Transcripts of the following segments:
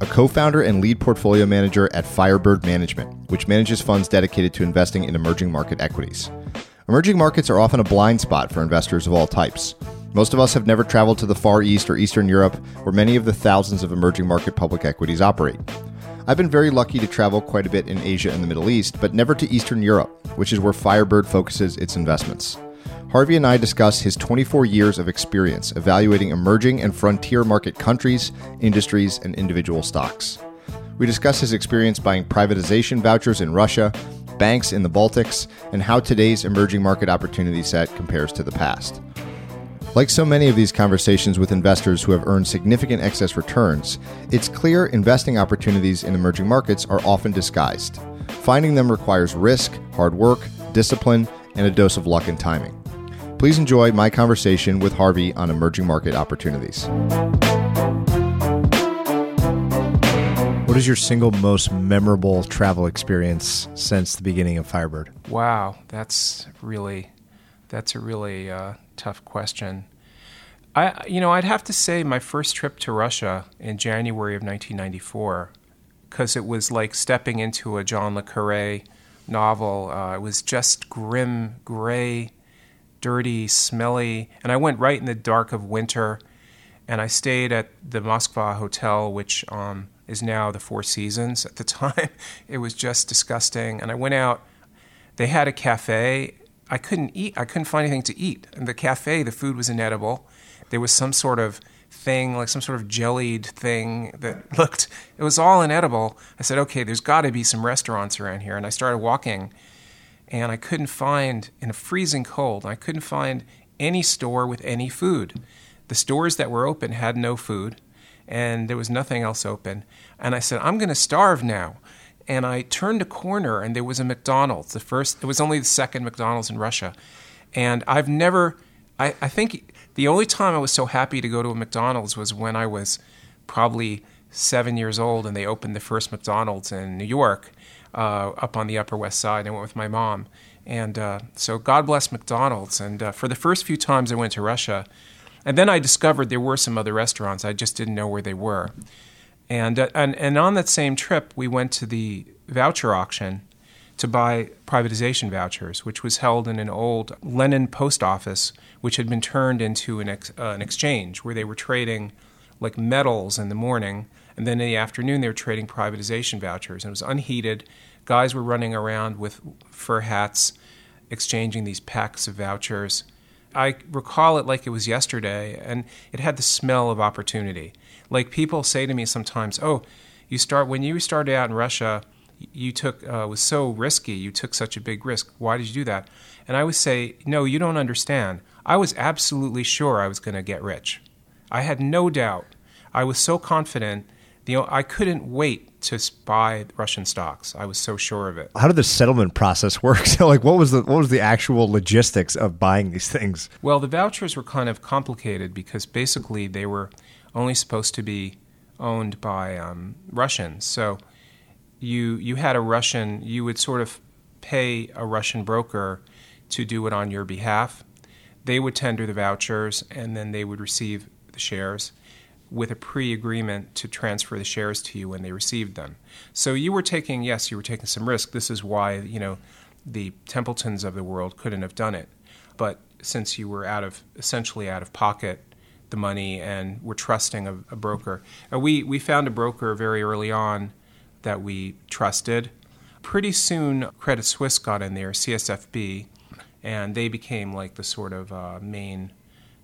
a co founder and lead portfolio manager at Firebird Management, which manages funds dedicated to investing in emerging market equities. Emerging markets are often a blind spot for investors of all types. Most of us have never traveled to the Far East or Eastern Europe, where many of the thousands of emerging market public equities operate. I've been very lucky to travel quite a bit in Asia and the Middle East, but never to Eastern Europe, which is where Firebird focuses its investments. Harvey and I discuss his 24 years of experience evaluating emerging and frontier market countries, industries, and individual stocks. We discuss his experience buying privatization vouchers in Russia, banks in the Baltics, and how today's emerging market opportunity set compares to the past. Like so many of these conversations with investors who have earned significant excess returns, it's clear investing opportunities in emerging markets are often disguised. Finding them requires risk, hard work, discipline, and a dose of luck and timing. Please enjoy my conversation with Harvey on emerging market opportunities. What is your single most memorable travel experience since the beginning of Firebird? Wow, that's really that's a really uh, tough question. I you know I'd have to say my first trip to Russia in January of 1994 because it was like stepping into a John le Carre novel. Uh, it was just grim, gray dirty, smelly. And I went right in the dark of winter, and I stayed at the Moskva hotel, which um, is now the Four Seasons. At the time, it was just disgusting. And I went out. They had a cafe. I couldn't eat. I couldn't find anything to eat. And the cafe, the food was inedible. There was some sort of thing, like some sort of jellied thing that looked. It was all inedible. I said, okay, there's got to be some restaurants around here. And I started walking and I couldn't find, in a freezing cold, I couldn't find any store with any food. The stores that were open had no food, and there was nothing else open. And I said, I'm going to starve now. And I turned a corner, and there was a McDonald's. The first, it was only the second McDonald's in Russia. And I've never, I, I think the only time I was so happy to go to a McDonald's was when I was probably seven years old and they opened the first McDonald's in New York uh, up on the Upper West Side. I went with my mom. And uh, so God bless McDonald's. And uh, for the first few times I went to Russia, and then I discovered there were some other restaurants. I just didn't know where they were. And, uh, and, and on that same trip, we went to the voucher auction to buy privatization vouchers, which was held in an old Lenin post office, which had been turned into an, ex- uh, an exchange where they were trading like metals in the morning and then in the afternoon, they were trading privatization vouchers. And it was unheated. Guys were running around with fur hats, exchanging these packs of vouchers. I recall it like it was yesterday, and it had the smell of opportunity. Like people say to me sometimes, "Oh, you start when you started out in Russia, you took uh, was so risky. You took such a big risk. Why did you do that?" And I would say, "No, you don't understand. I was absolutely sure I was going to get rich. I had no doubt. I was so confident know, I couldn't wait to buy Russian stocks. I was so sure of it. How did the settlement process work? So, like, what was the what was the actual logistics of buying these things? Well, the vouchers were kind of complicated because basically they were only supposed to be owned by um, Russians. So, you you had a Russian. You would sort of pay a Russian broker to do it on your behalf. They would tender the vouchers, and then they would receive the shares with a pre-agreement to transfer the shares to you when they received them. So you were taking, yes, you were taking some risk. This is why you know the Templetons of the world couldn't have done it. But since you were out of essentially out of pocket the money and were trusting a, a broker, uh, we we found a broker very early on that we trusted. Pretty soon, Credit Suisse got in there, CSFB, and they became like the sort of uh, main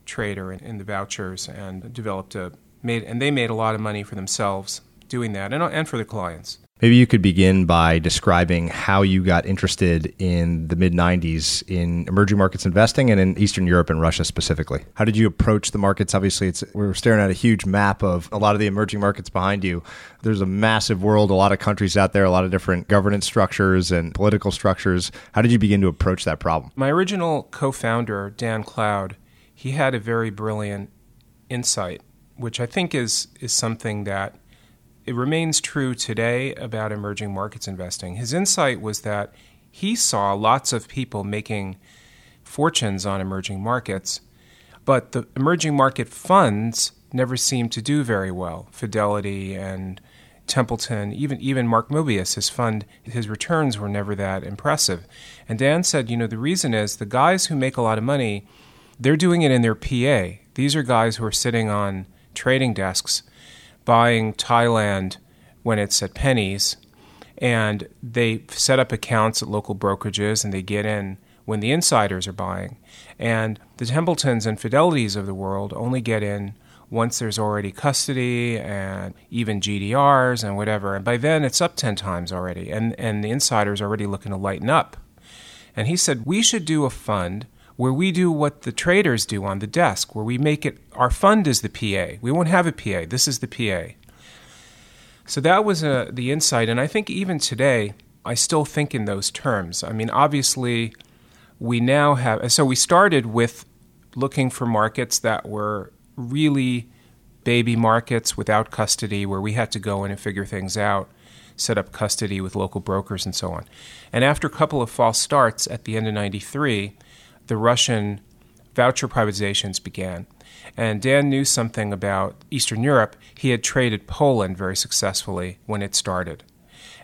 trader in, in, the vouchers and developed a made and they made a lot of money for themselves doing that and, and for the clients. Maybe you could begin by describing how you got interested in the mid 90s in emerging markets investing and in Eastern Europe and Russia specifically. How did you approach the markets? Obviously, it's, we're staring at a huge map of a lot of the emerging markets behind you. There's a massive world, a lot of countries out there, a lot of different governance structures and political structures. How did you begin to approach that problem? My original co founder, Dan Cloud, he had a very brilliant insight, which I think is, is something that it remains true today about emerging markets investing. His insight was that he saw lots of people making fortunes on emerging markets, but the emerging market funds never seemed to do very well. Fidelity and Templeton, even even Mark Mobius, his fund, his returns were never that impressive. And Dan said, you know, the reason is the guys who make a lot of money, they're doing it in their PA. These are guys who are sitting on trading desks buying Thailand when it's at pennies, and they set up accounts at local brokerages and they get in when the insiders are buying. And the Templetons and Fidelities of the world only get in once there's already custody and even GDRs and whatever. And by then it's up 10 times already, and, and the insiders are already looking to lighten up. And he said, We should do a fund where we do what the traders do on the desk, where we make it our fund is the PA. We won't have a PA. This is the PA. So that was uh, the insight, and I think even today I still think in those terms. I mean, obviously, we now have. So we started with looking for markets that were really baby markets without custody, where we had to go in and figure things out, set up custody with local brokers, and so on. And after a couple of false starts at the end of '93 the Russian voucher privatizations began. And Dan knew something about Eastern Europe. He had traded Poland very successfully when it started.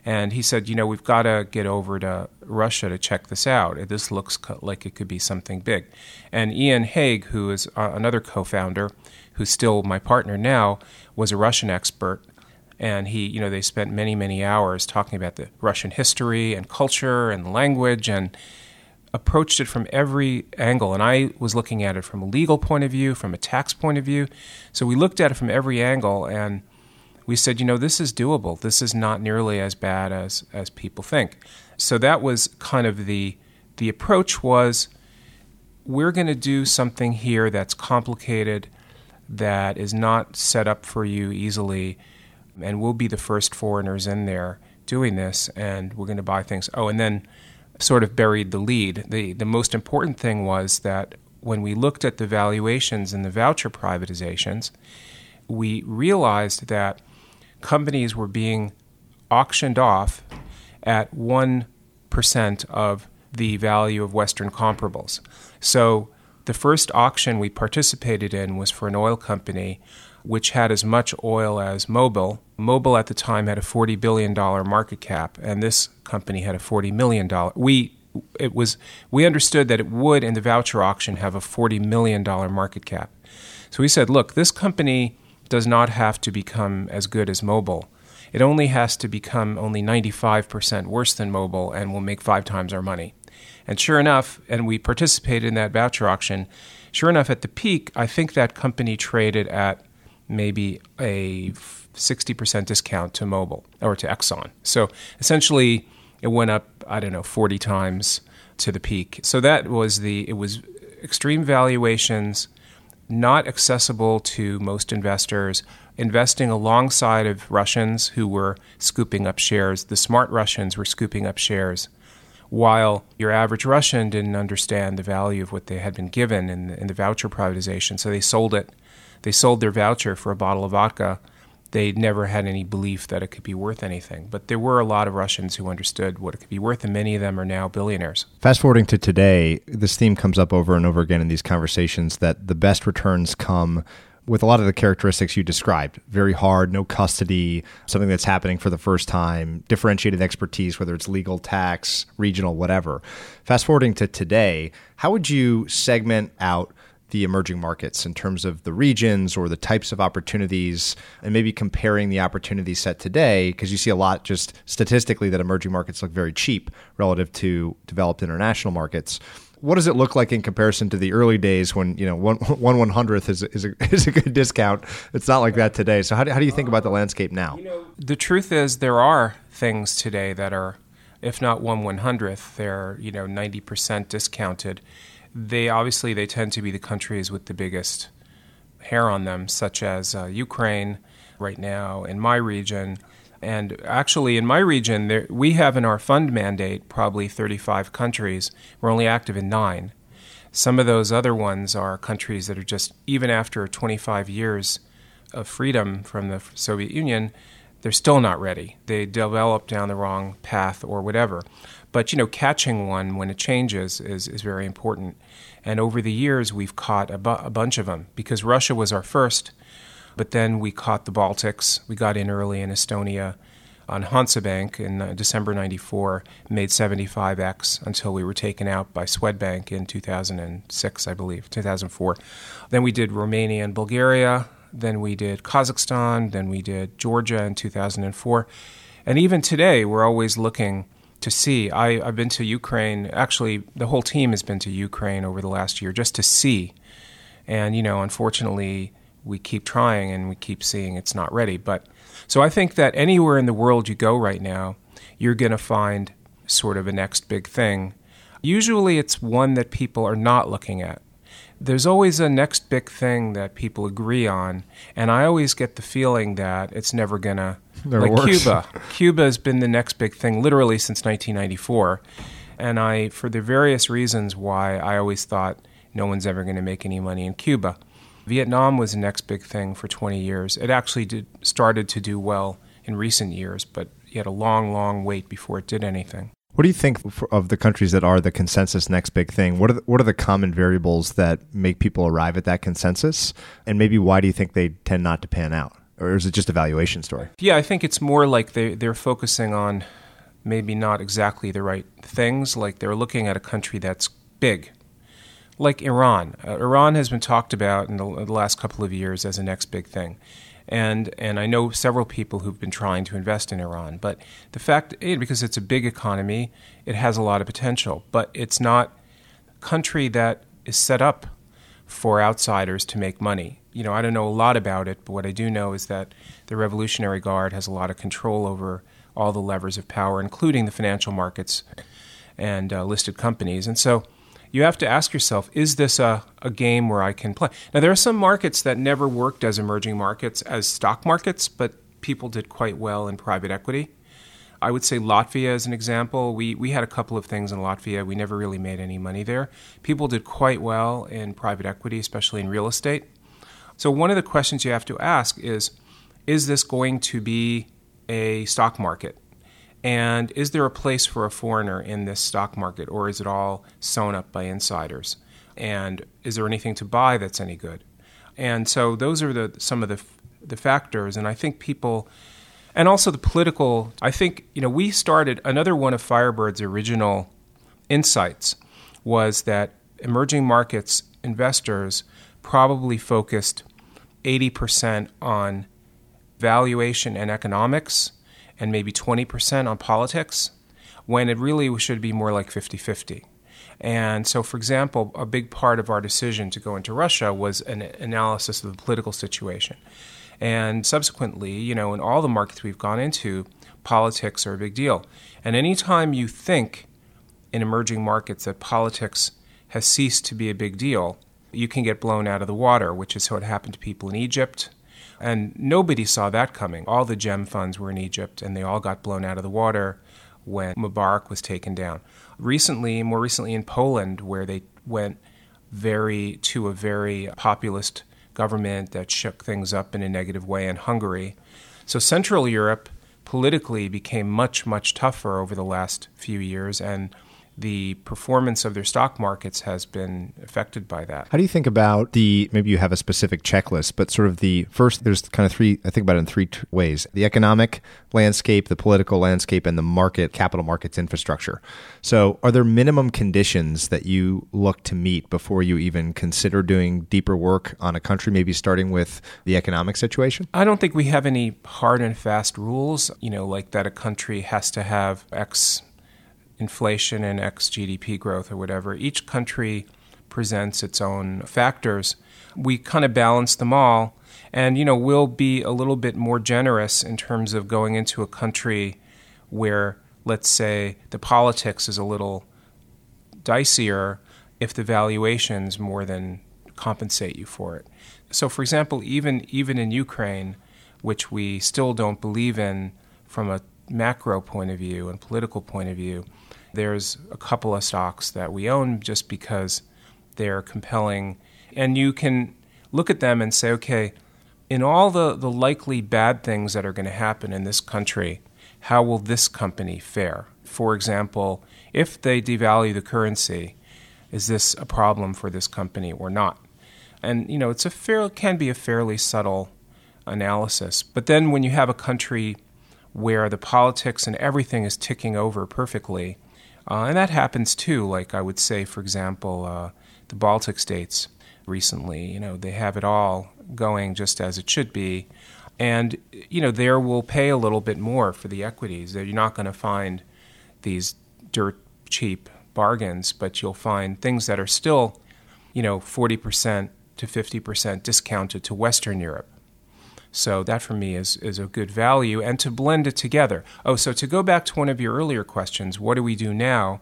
And he said, you know, we've got to get over to Russia to check this out. This looks like it could be something big. And Ian Hague, who is uh, another co founder, who's still my partner now, was a Russian expert. And he, you know, they spent many, many hours talking about the Russian history and culture and language and approached it from every angle. And I was looking at it from a legal point of view, from a tax point of view. So we looked at it from every angle and we said, you know, this is doable. This is not nearly as bad as, as people think. So that was kind of the the approach was we're going to do something here that's complicated, that is not set up for you easily, and we'll be the first foreigners in there doing this, and we're going to buy things. Oh, and then sort of buried the lead. The, the most important thing was that when we looked at the valuations in the voucher privatizations, we realized that companies were being auctioned off at 1% of the value of Western comparables. So the first auction we participated in was for an oil company which had as much oil as Mobil. Mobil at the time had a $40 billion market cap, and this company had a $40 million. We it was we understood that it would in the voucher auction have a $40 million market cap. So we said, look, this company does not have to become as good as Mobil. It only has to become only 95% worse than Mobil and will make five times our money. And sure enough, and we participated in that voucher auction. Sure enough, at the peak, I think that company traded at maybe a 60% discount to Mobil or to Exxon. So essentially, it went up, I don't know, 40 times to the peak. So that was the, it was extreme valuations, not accessible to most investors, investing alongside of Russians who were scooping up shares. The smart Russians were scooping up shares while your average Russian didn't understand the value of what they had been given in the, in the voucher privatization. So they sold it they sold their voucher for a bottle of vodka. they never had any belief that it could be worth anything. But there were a lot of Russians who understood what it could be worth, and many of them are now billionaires. Fast forwarding to today, this theme comes up over and over again in these conversations that the best returns come with a lot of the characteristics you described very hard, no custody, something that's happening for the first time, differentiated expertise, whether it's legal, tax, regional, whatever. Fast forwarding to today, how would you segment out the emerging markets in terms of the regions or the types of opportunities and maybe comparing the opportunity set today because you see a lot just statistically that emerging markets look very cheap relative to developed international markets what does it look like in comparison to the early days when you know one one one hundredth is is a, is a good discount? It's not like that today. So how do, how do you think about the landscape now? The truth is there are things today that are, if not one one hundredth, they're you know ninety percent discounted they obviously they tend to be the countries with the biggest hair on them, such as uh, Ukraine right now in my region. And actually, in my region, there, we have in our fund mandate probably 35 countries. We're only active in nine. Some of those other ones are countries that are just, even after 25 years of freedom from the Soviet Union, they're still not ready. They develop down the wrong path or whatever. But you know, catching one when it changes is, is very important. And over the years, we've caught a, bu- a bunch of them because Russia was our first, but then we caught the Baltics. We got in early in Estonia on Hansa Bank in uh, December 94, made 75x until we were taken out by Swedbank in 2006, I believe, 2004. Then we did Romania and Bulgaria. Then we did Kazakhstan. Then we did Georgia in 2004. And even today, we're always looking to see. I, have been to Ukraine. Actually, the whole team has been to Ukraine over the last year just to see. And you know, unfortunately, we keep trying and we keep seeing it's not ready. But so I think that anywhere in the world you go right now, you're going to find sort of a next big thing. Usually, it's one that people are not looking at. There's always a next big thing that people agree on, and I always get the feeling that it's never going to like worse. Cuba. Cuba has been the next big thing literally since 1994. And I, for the various reasons why I always thought no one's ever going to make any money in Cuba. Vietnam was the next big thing for 20 years. It actually did, started to do well in recent years, but you had a long, long wait before it did anything. What do you think of the countries that are the consensus next big thing? What are the, what are the common variables that make people arrive at that consensus? And maybe why do you think they tend not to pan out? or is it just a valuation story? Yeah, I think it's more like they they're focusing on maybe not exactly the right things. Like they're looking at a country that's big, like Iran. Uh, Iran has been talked about in the, the, last couple of years as a next big thing. And, and I know several people who've been trying to invest in Iran. But the fact, because it's a big economy, it has a lot of potential. But it's not a country that is set up for outsiders to make money you know, I don't know a lot about it, but what I do know is that the Revolutionary Guard has a lot of control over all the levers of power, including the financial markets and uh, listed companies. And so you have to ask yourself is this a, a game where I can play? Now, there are some markets that never worked as emerging markets, as stock markets, but people did quite well in private equity. I would say Latvia as an example. We, we had a couple of things in Latvia. We never really made any money there. People did quite well in private equity, especially in real estate. So, one of the questions you have to ask is Is this going to be a stock market? And is there a place for a foreigner in this stock market, or is it all sewn up by insiders? And is there anything to buy that's any good? And so, those are the, some of the, the factors. And I think people, and also the political, I think, you know, we started another one of Firebird's original insights was that emerging markets investors probably focused 80% on valuation and economics and maybe 20% on politics when it really should be more like 50 50. And so, for example, a big part of our decision to go into Russia was an analysis of the political situation. And subsequently, you know, in all the markets we've gone into, politics are a big deal. And anytime you think in emerging markets that politics has ceased to be a big deal, you can get blown out of the water, which is what happened to people in Egypt. And nobody saw that coming. All the gem funds were in Egypt, and they all got blown out of the water when Mubarak was taken down. Recently, more recently in Poland, where they went very to a very populist government that shook things up in a negative way in Hungary. So Central Europe politically became much, much tougher over the last few years, and the performance of their stock markets has been affected by that. How do you think about the maybe you have a specific checklist, but sort of the first there's kind of three I think about it in three t- ways. The economic landscape, the political landscape and the market capital markets infrastructure. So, are there minimum conditions that you look to meet before you even consider doing deeper work on a country maybe starting with the economic situation? I don't think we have any hard and fast rules, you know, like that a country has to have X inflation and ex GDP growth or whatever. Each country presents its own factors. We kind of balance them all. And, you know, we'll be a little bit more generous in terms of going into a country where, let's say, the politics is a little dicier if the valuations more than compensate you for it. So, for example, even, even in Ukraine, which we still don't believe in from a macro point of view and political point of view, there's a couple of stocks that we own just because they're compelling. And you can look at them and say, okay, in all the, the likely bad things that are going to happen in this country, how will this company fare? For example, if they devalue the currency, is this a problem for this company or not? And you know, it's a fair can be a fairly subtle analysis. But then when you have a country where the politics and everything is ticking over perfectly, uh, and that happens too. Like I would say, for example, uh, the Baltic states recently, you know, they have it all going just as it should be. And, you know, there will pay a little bit more for the equities. You're not going to find these dirt cheap bargains, but you'll find things that are still, you know, 40% to 50% discounted to Western Europe. So that for me is, is a good value. And to blend it together. Oh, so to go back to one of your earlier questions, what do we do now?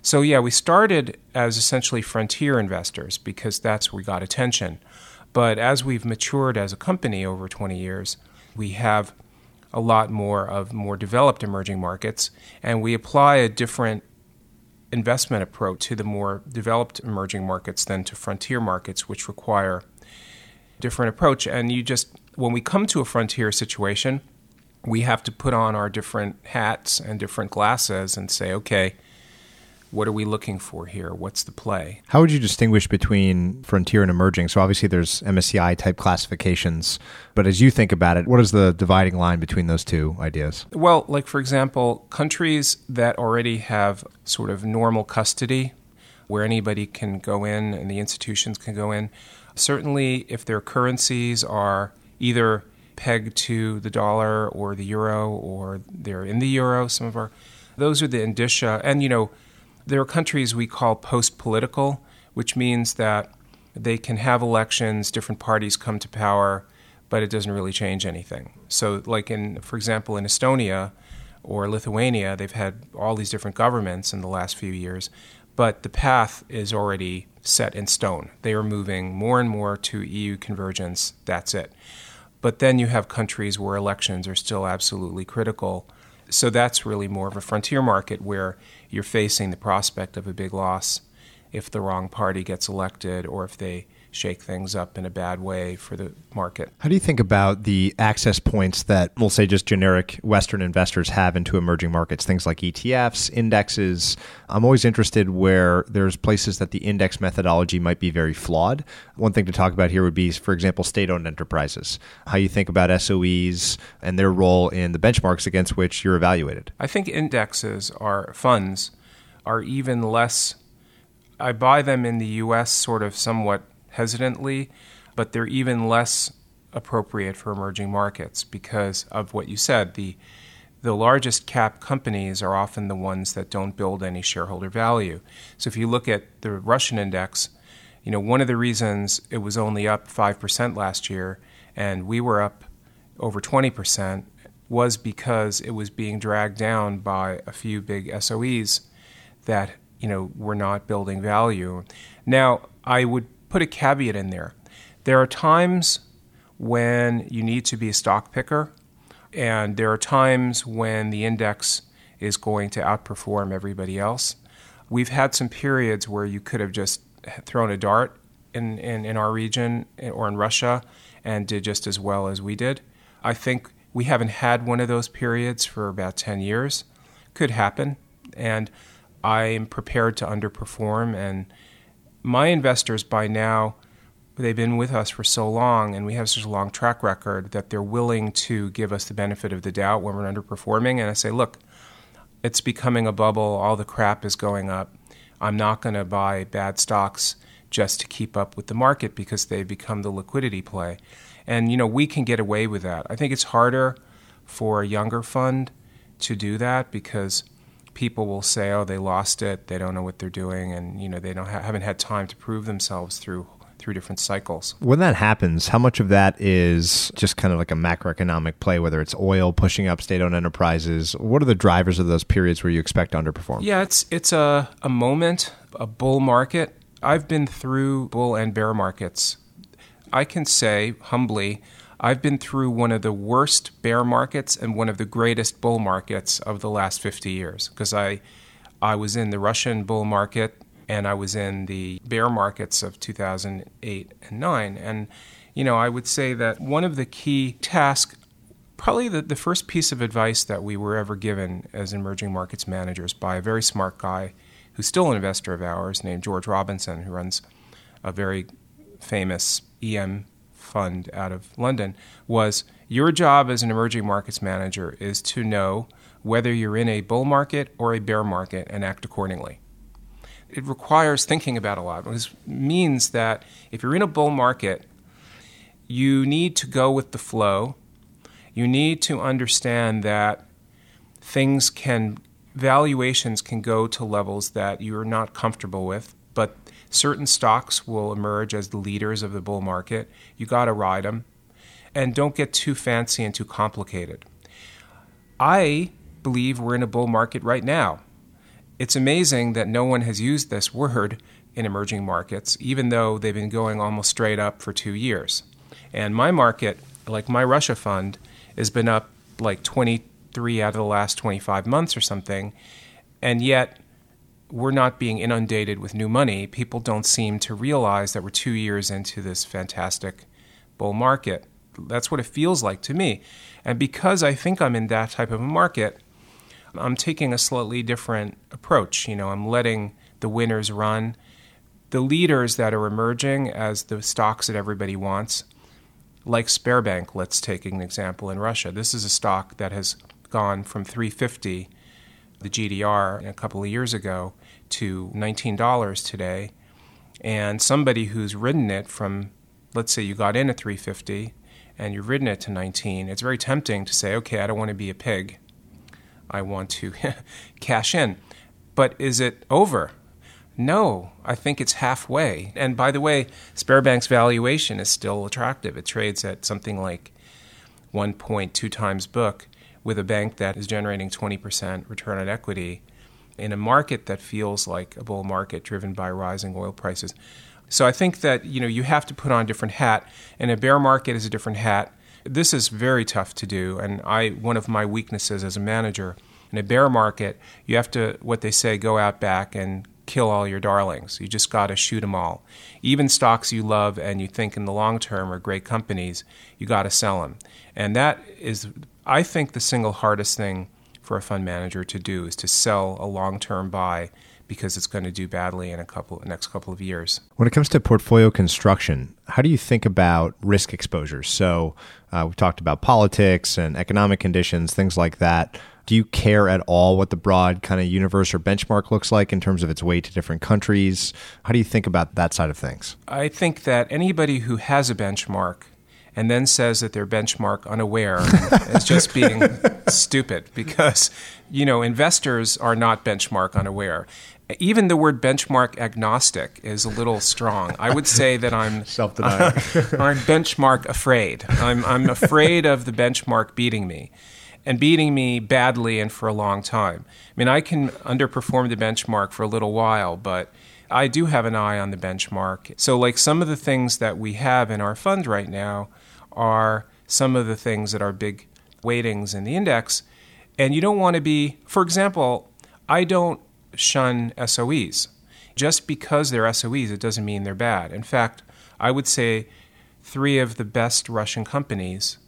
So, yeah, we started as essentially frontier investors because that's where we got attention. But as we've matured as a company over 20 years, we have a lot more of more developed emerging markets, and we apply a different investment approach to the more developed emerging markets than to frontier markets, which require different approach. And you just when we come to a frontier situation, we have to put on our different hats and different glasses and say, okay, what are we looking for here? What's the play? How would you distinguish between frontier and emerging? So obviously there's MSCI type classifications, but as you think about it, what is the dividing line between those two ideas? Well, like for example, countries that already have sort of normal custody where anybody can go in and the institutions can go in. Certainly if their currencies are either pegged to the dollar or the euro or they're in the euro some of our those are the indicia. And you know there are countries we call post-political which means that they can have elections different parties come to power but it doesn't really change anything. So like in for example in Estonia or Lithuania they've had all these different governments in the last few years but the path is already set in stone. They are moving more and more to EU convergence. That's it but then you have countries where elections are still absolutely critical. So that's really more of a frontier market where you're facing the prospect of a big loss if the wrong party gets elected or if they shake things up in a bad way for the market. How do you think about the access points that we'll say just generic Western investors have into emerging markets? Things like ETFs, indexes. I'm always interested where there's places that the index methodology might be very flawed. One thing to talk about here would be, for example, state owned enterprises, how you think about SOEs and their role in the benchmarks against which you're evaluated. I think indexes are funds are even less I buy them in the US sort of somewhat hesitantly, but they're even less appropriate for emerging markets because of what you said. The the largest cap companies are often the ones that don't build any shareholder value. So if you look at the Russian index, you know, one of the reasons it was only up 5% last year and we were up over 20% was because it was being dragged down by a few big SOEs that, you know, were not building value. Now, I would put a caveat in there. There are times when you need to be a stock picker, and there are times when the index is going to outperform everybody else. We've had some periods where you could have just thrown a dart in, in, in our region eh, or in Russia and did just as well as we did. I think we haven't had one of those periods for about 10 years. Could happen. And I am prepared to underperform. And my investors by now, they've been with us for so long and we have such a long track record that they're willing to give us the benefit of the doubt when we're underperforming. And I say, look, it's becoming a bubble, all the crap is going up. I'm not going to buy bad stocks just to keep up with the market because they've become the liquidity play. And you know, we can get away with that. I think it's harder for a younger fund to do that because people will say, "Oh, they lost it. They don't know what they're doing, and you know, they don't ha- haven't had time to prove themselves through through different cycles." When that happens, how much of that is just kind of like a macroeconomic play, whether it's oil pushing up state-owned enterprises? What are the drivers of those periods where you expect to underperform? Yeah, it's it's a a moment, a bull market. I've been through bull and bear markets. I can say humbly I've been through one of the worst bear markets and one of the greatest bull markets of the last 50 years because I, I was in the Russian bull market and I was in the bear markets of 2008 and 9. And, you know, I would say that one of the key tasks, probably the, the first piece of advice that we were ever given as emerging markets managers by a very smart guy who's still an investor of ours named George Robinson, who runs a very famous EM fund out of London was your job as an emerging markets manager is to know whether you're in a bull market or a bear market and act accordingly. It requires thinking about a lot. This means that if you're in a bull market, you need to go with the flow. You need to understand that things can, valuations can go to levels that you're not comfortable with, but Certain stocks will emerge as the leaders of the bull market. You got to ride them. And don't get too fancy and too complicated. I believe we're in a bull market right now. It's amazing that no one has used this word in emerging markets, even though they've been going almost straight up for two years. And my market, like my Russia fund, has been up like 23 out of the last 25 months or something. And yet, we're not being inundated with new money, people don't seem to realize that we're two years into this fantastic bull market. That's what it feels like to me. And because I think I'm in that type of a market, I'm taking a slightly different approach. You know, I'm letting the winners run. The leaders that are emerging as the stocks that everybody wants, like Sberbank, let's take an example in Russia. This is a stock that has gone from 350 the GDR a couple of years ago to $19 today. And somebody who's ridden it from, let's say you got in at 350 and you've ridden it to 19, it's very tempting to say, okay, I don't want to be a pig. I want to cash in. But is it over? No, I think it's halfway. And by the way, Sberbank's valuation is still attractive. It trades at something like 1.2 times book with a bank that is generating 20% return on equity in a market that feels like a bull market driven by rising oil prices. So I think that you know you have to put on a different hat, and a bear market is a different hat. This is very tough to do, and I one of my weaknesses as a manager in a bear market, you have to what they say go out back and kill all your darlings. You just got to shoot them all. Even stocks you love and you think in the long term are great companies, you got to sell them. And that is I think the single hardest thing for a fund manager to do is to sell a long-term buy because it's going to do badly in a couple next couple of years. When it comes to portfolio construction, how do you think about risk exposure? So uh, we've talked about politics and economic conditions, things like that. Do you care at all what the broad kind of universe or benchmark looks like in terms of its weight to different countries? How do you think about that side of things? I think that anybody who has a benchmark and then says that they're benchmark unaware is just being stupid because you know investors are not benchmark unaware even the word benchmark agnostic is a little strong. I would say that I'm self-denying. I'm benchmark afraid. I'm, I'm afraid of the benchmark beating me, and beating me badly and for a long time. I mean, I can underperform the benchmark for a little while, but I do have an eye on the benchmark. So, like some of the things that we have in our fund right now are some of the things that are big weightings in the index. And you don't want to be, for example, I don't shun SOEs. just because they're SOEs, it doesn't mean they're bad. In fact, I would say three of the best Russian companies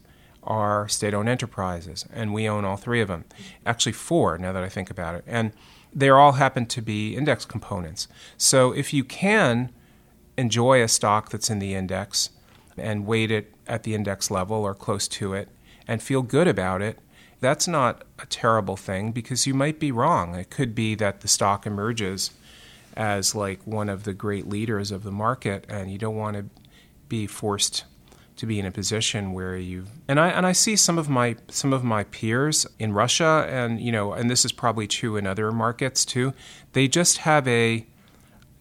are state owned enterprises, and we own all three of them. Actually, four now that I think about it. And they all happen to be index components. So if you can enjoy a stock that's in the index and weight it at the index level or close to it and feel good about it, that's not a terrible thing because you might be wrong. It could be that the stock emerges as like one of the great leaders of the market and you don't want to be forced to be in a position where you and I and I see some of my some of my peers in Russia and you know and this is probably true in other markets too they just have a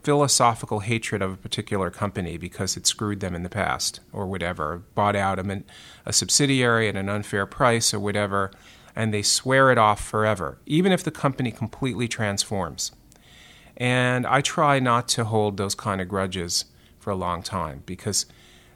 philosophical hatred of a particular company because it screwed them in the past or whatever bought out a, a subsidiary at an unfair price or whatever and they swear it off forever even if the company completely transforms. And I try not to hold those kind of grudges for a long time because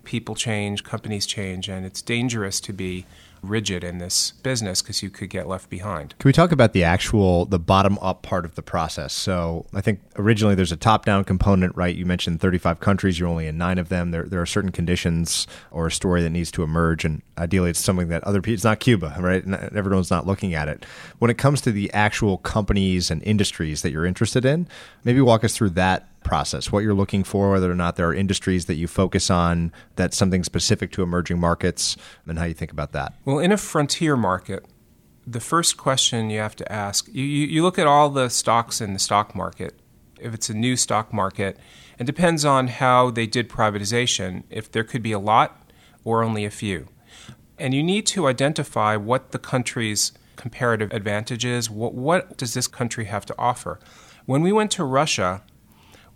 people change, companies change, and it's dangerous to be rigid in this business because you could get left behind. Can we talk about the actual the bottom up part of the process? So I think originally there's a top down component, right? You mentioned 35 countries, you're only in nine of them. There there are certain conditions or a story that needs to emerge, and ideally it's something that other people. It's not Cuba, right? Everyone's not looking at it. When it comes to the actual companies and industries that you're interested in, maybe walk us through that process, what you're looking for, whether or not there are industries that you focus on that's something specific to emerging markets, and how you think about that. Well, in a frontier market, the first question you have to ask you, you look at all the stocks in the stock market. If it's a new stock market, it depends on how they did privatization, if there could be a lot or only a few. And you need to identify what the country's comparative advantage is. What, what does this country have to offer? When we went to Russia,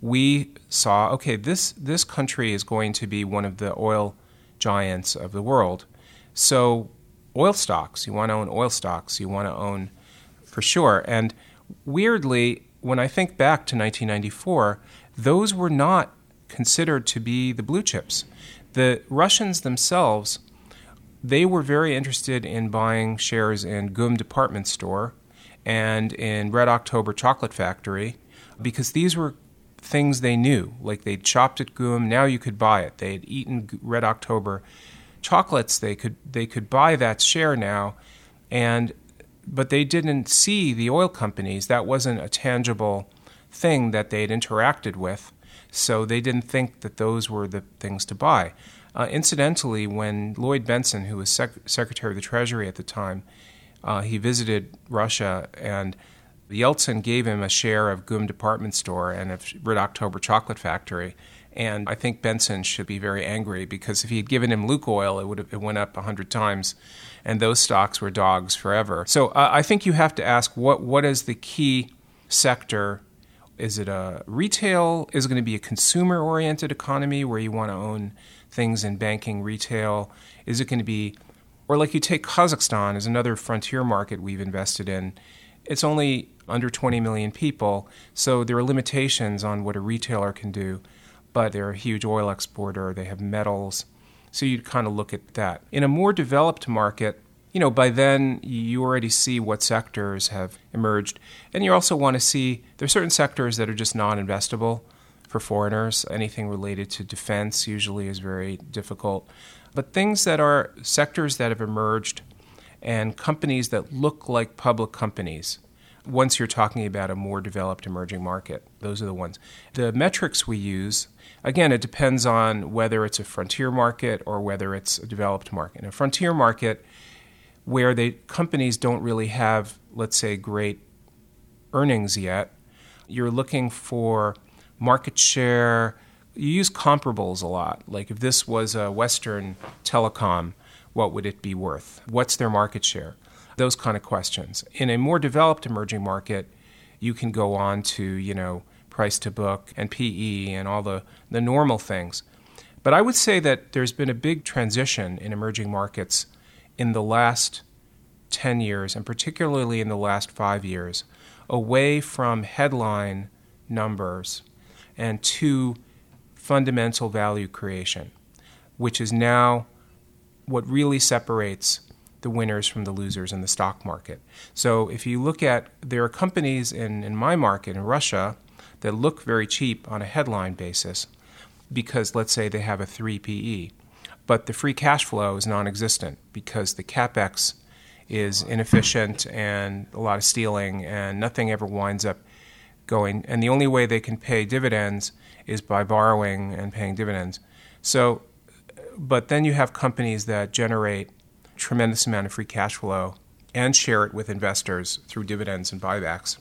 we saw okay, this, this country is going to be one of the oil giants of the world. So, oil stocks, you want to own oil stocks, you want to own for sure. And weirdly, when I think back to 1994, those were not considered to be the blue chips. The Russians themselves, they were very interested in buying shares in GUM department store and in Red October chocolate factory because these were things they knew. Like they'd chopped at GUM, now you could buy it. They had eaten Red October chocolates. They could they could buy that share now, and but they didn't see the oil companies. That wasn't a tangible thing that they had interacted with, so they didn't think that those were the things to buy. Uh, incidentally, when Lloyd Bentsen, who was sec- Secretary of the Treasury at the time, uh, he visited Russia and Yeltsin gave him a share of GUM department store and of Red October chocolate factory. And I think Bentsen should be very angry because if he had given him Lukoil, it would have it went up hundred times, and those stocks were dogs forever. So uh, I think you have to ask what what is the key sector? Is it a retail? Is it going to be a consumer oriented economy where you want to own things in banking, retail? Is it going to be, or like you take Kazakhstan as another frontier market we've invested in? It's only under 20 million people, so there are limitations on what a retailer can do, but they're a huge oil exporter, they have metals, so you'd kind of look at that. In a more developed market, you know, by then you already see what sectors have emerged, and you also want to see there are certain sectors that are just non-investable for foreigners. Anything related to defense usually is very difficult, but things that are sectors that have emerged and companies that look like public companies once you're talking about a more developed emerging market. Those are the ones. The metrics we use, again, it depends on whether it's a frontier market or whether it's a developed market. In a frontier market, where the companies don't really have, let's say, great earnings yet, you're looking for market share. You use comparables a lot. Like if this was a Western telecom, what would it be worth? What's their market share? those kind of questions. In a more developed emerging market, you can go on to, you know, price to book and PE and all the, the normal things. But I would say that there's been a big transition in emerging markets in the last 10 years, and particularly in the last five years, away from headline numbers and to fundamental value creation, which is now what really separates the winners from the losers in the stock market. So if you look at, there are companies in, in my market in Russia that look very cheap on a headline basis because, let's say, they have a 3 PE, but the free cash flow is non existent because the capex is inefficient and a lot of stealing, and nothing ever winds up going. And the only way they can pay dividends is by borrowing and paying dividends. So, but then you have companies that generate tremendous amount of free cash flow and share it with investors through dividends and buybacks.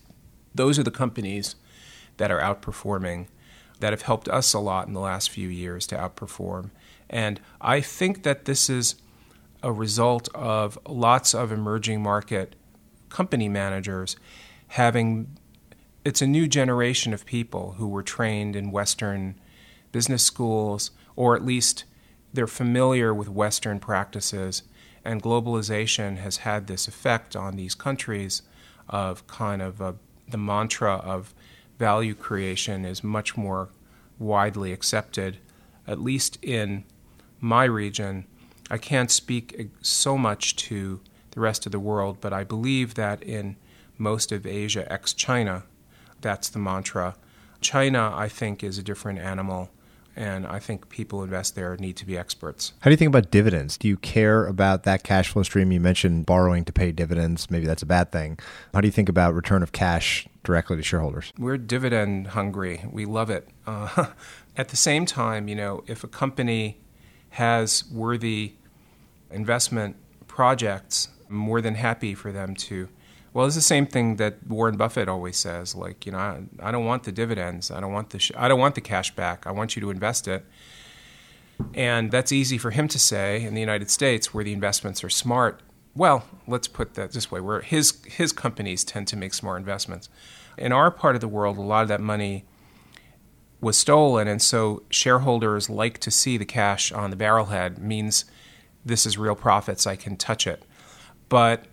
Those are the companies that are outperforming, that have helped us a lot in the last few years to outperform. And I think that this is a result of lots of emerging market company managers having it's a new generation of people who were trained in Western business schools, or at least they're familiar with Western practices. And globalization has had this effect on these countries of kind of a, the mantra of value creation is much more widely accepted, at least in my region. I can't speak so much to the rest of the world, but I believe that in most of Asia, ex China, that's the mantra. China, I think, is a different animal, and I think people invest there need to be experts. How do you think about dividends? Do you care about that cash flow stream? You mentioned borrowing to pay dividends. Maybe that's a bad thing. How do you think about return of cash directly to shareholders? We're dividend hungry. We love it. Uh, at the same time, you know, if a company has worthy investment projects, I'm more than happy for them to. Well, it's the same thing that Warren Buffett always says. Like, you know, I, I don't want the dividends. I don't want the. Sh- I don't want the cash back. I want you to invest it. And that's easy for him to say in the United States, where the investments are smart. Well, let's put that this way: where his his companies tend to make smart investments. In our part of the world, a lot of that money was stolen, and so shareholders like to see the cash on the barrelhead. Means this is real profits. I can touch it. But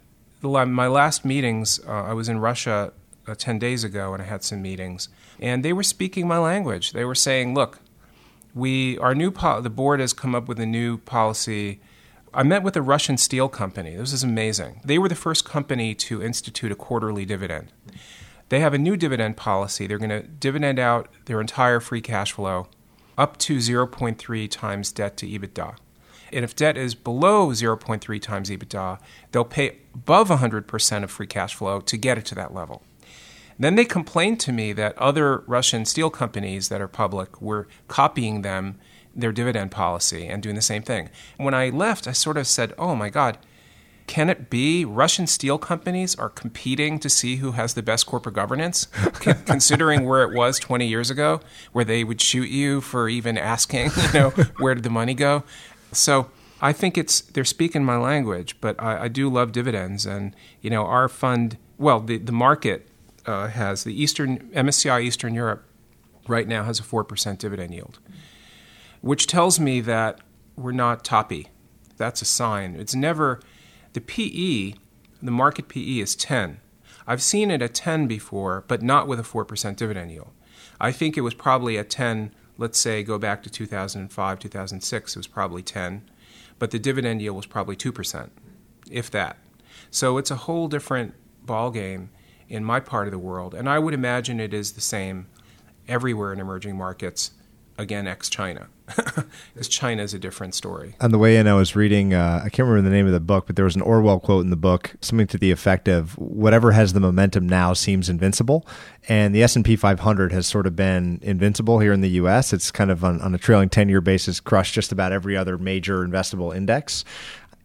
the, my last meetings, uh, I was in Russia uh, 10 days ago and I had some meetings, and they were speaking my language. They were saying, look, we, our new po- the board has come up with a new policy. I met with a Russian steel company. This is amazing. They were the first company to institute a quarterly dividend. They have a new dividend policy. They're going to dividend out their entire free cash flow up to 0.3 times debt to EBITDA. And if debt is below 0.3 times EBITDA, they'll pay above 100% of free cash flow to get it to that level. Then they complained to me that other Russian steel companies that are public were copying them their dividend policy and doing the same thing. When I left, I sort of said, "Oh my god, can it be Russian steel companies are competing to see who has the best corporate governance, considering where it was 20 years ago, where they would shoot you for even asking, you know, where did the money go? So I think it's they're speaking my language, but I, I do love dividends, and you know our fund. Well, the the market uh, has the Eastern MSCI Eastern Europe right now has a four percent dividend yield, which tells me that we're not toppy. That's a sign. It's never the PE. The market PE is ten. I've seen it at ten before, but not with a four percent dividend yield. I think it was probably at ten let's say go back to 2005, 2006, it was probably 10, but the dividend yield was probably 2%, if that. So it's a whole different ballgame in my part of the world, and I would imagine it is the same everywhere in emerging markets again ex China, because China is a different story. On the way in, I was reading. Uh, I can't remember the name of the book, but there was an Orwell quote in the book, something to the effect of "Whatever has the momentum now seems invincible." And the S and P 500 has sort of been invincible here in the U.S. It's kind of on, on a trailing ten year basis, crushed just about every other major investable index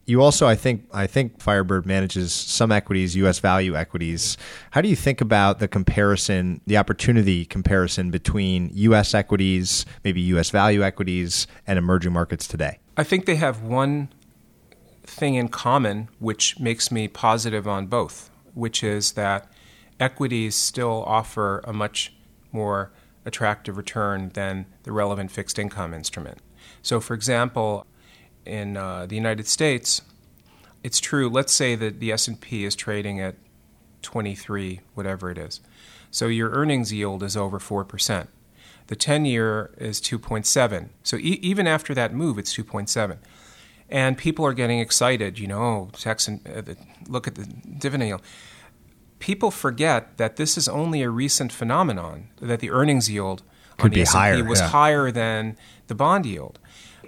you also, I think, I think Firebird manages some equities, U.S. value equities. How do you think about the comparison, the opportunity comparison between U.S. equities, maybe U.S. value equities, and emerging markets today? I think they have one thing in common, which makes me positive on both, which is that equities still offer a much more attractive return than the relevant fixed income instrument. So, for example, in uh, the United States, it's true. Let's say that the S and P is trading at 23, whatever it is. So your earnings yield is over four percent. The 10-year is 2.7. So e- even after that move, it's 2.7. And people are getting excited. You know, oh, uh, the, look at the dividend yield. people forget that this is only a recent phenomenon, that the earnings yield Could on the S&P higher, was yeah. higher than the bond yield.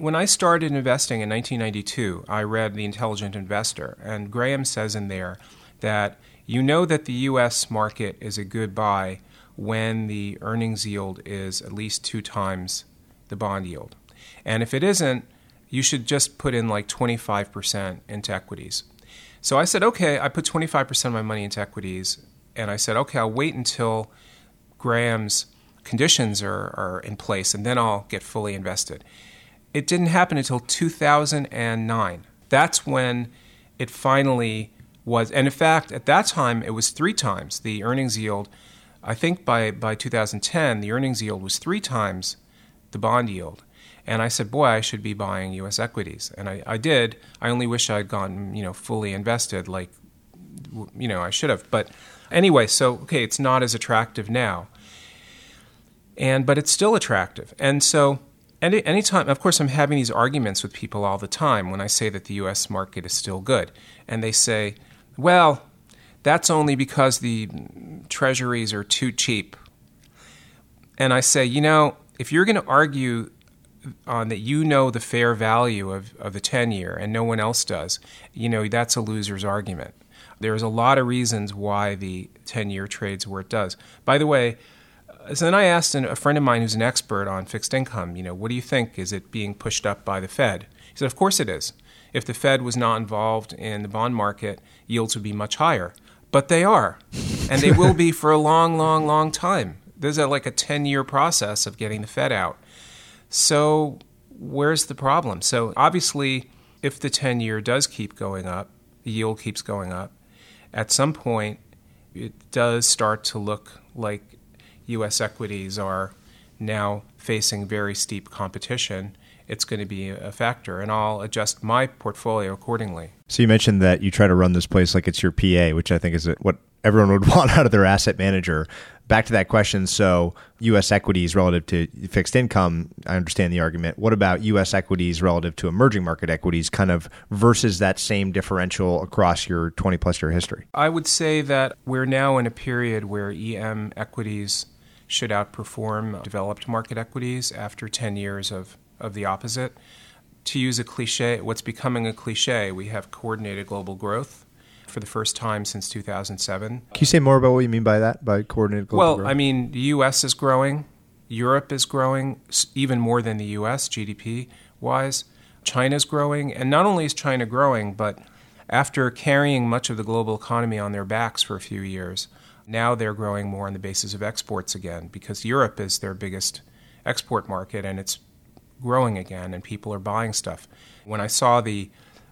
When I started investing in 1992, I read The Intelligent Investor, and Graham says in there that you know that the U.S. market is a good buy when the earnings yield is at least two times the bond yield. And if it isn't, you should just put in like 25% into equities. So I said, okay, I put 25% of my money into equities, and I said, okay, I'll wait until Graham's conditions are, are in place, and then I'll get fully invested. It didn't happen until 2009. That's when it finally was. And in fact, at that time, it was three times the earnings yield. I think by, by 2010, the earnings yield was three times the bond yield. And I said, boy, I should be buying U.S. equities. And I, I did. I only wish I'd gotten, you know, fully invested like, you know, I should have. But anyway, so, okay, it's not as attractive now. And, but it's still attractive. And so, any anytime, of course, I'm having these arguments with people all the time when I say that the U.S. market is still good, and they say, "Well, that's only because the treasuries are too cheap." And I say, you know, if you're going to argue on that you know the fair value of, of the 10 year and no one else does, you know, that's a loser's argument. There's a lot of reasons why the 10 year trades where it does. By the way, so then I asked a friend of mine who's an expert on fixed income, you know, what do you think? Is it being pushed up by the Fed? He said, of course it is. If the Fed was not involved in the bond market, yields would be much higher. But they are, and they will be for a long, long, long time. There's a, like a 10 year process of getting the Fed out. So, where's the problem? So, obviously, if the 10 year does keep going up, the yield keeps going up, at some point, it does start to look like U.S. equities are now facing very steep competition. It's going to be a factor, and I'll adjust my portfolio accordingly. So you mentioned that you try to run this place like it's your PA, which I think is what everyone would want out of their asset manager. Back to that question. So U.S. equities relative to fixed income, I understand the argument. What about U.S. equities relative to emerging market equities, kind of versus that same differential across your 20 plus year history? I would say that we're now in a period where EM equities should outperform developed market equities after 10 years of, of the opposite. To use a cliche, what's becoming a cliche, we have coordinated global growth for the first time since 2007. Can you say more about what you mean by that, by coordinated global well, growth? I mean, the U.S. is growing, Europe is growing even more than the U.S. GDP wise. China's growing, and not only is China growing, but after carrying much of the global economy on their backs for a few years, now they're growing more on the basis of exports again because Europe is their biggest export market and it's growing again and people are buying stuff. When I saw the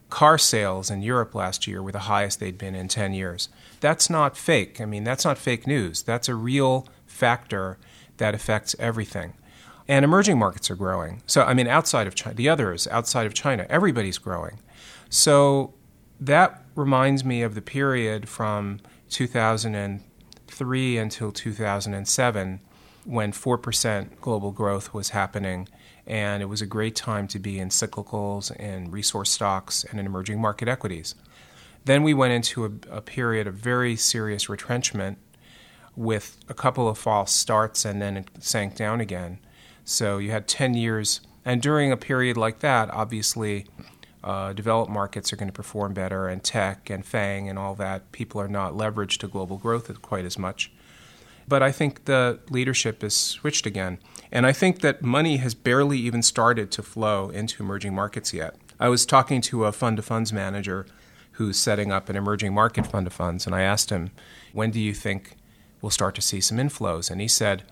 car sales in Europe last year were the highest they'd been in 10 years. That's not fake. I mean, that's not fake news. That's a real factor that affects everything. And emerging markets are growing. So, I mean, outside of China, the others, outside of China, everybody's growing. So, that reminds me of the period from 2003 until 2007 when 4% global growth was happening and it was a great time to be in cyclicals and resource stocks and in emerging market equities. Then we went into a, a, period of very serious retrenchment with a couple of false starts and then it sank down again. So you had 10 years, and during a period like that, obviously, uh, developed markets are going to perform better, and tech and FANG and all that, people are not leveraged to global growth quite as much. But I think the leadership is switched again. And I think that money has barely even started to flow into emerging markets yet. I was talking to a fund of funds manager who's setting up an emerging market fund of funds, and I asked him, When do you think we'll start to see some inflows? And he said,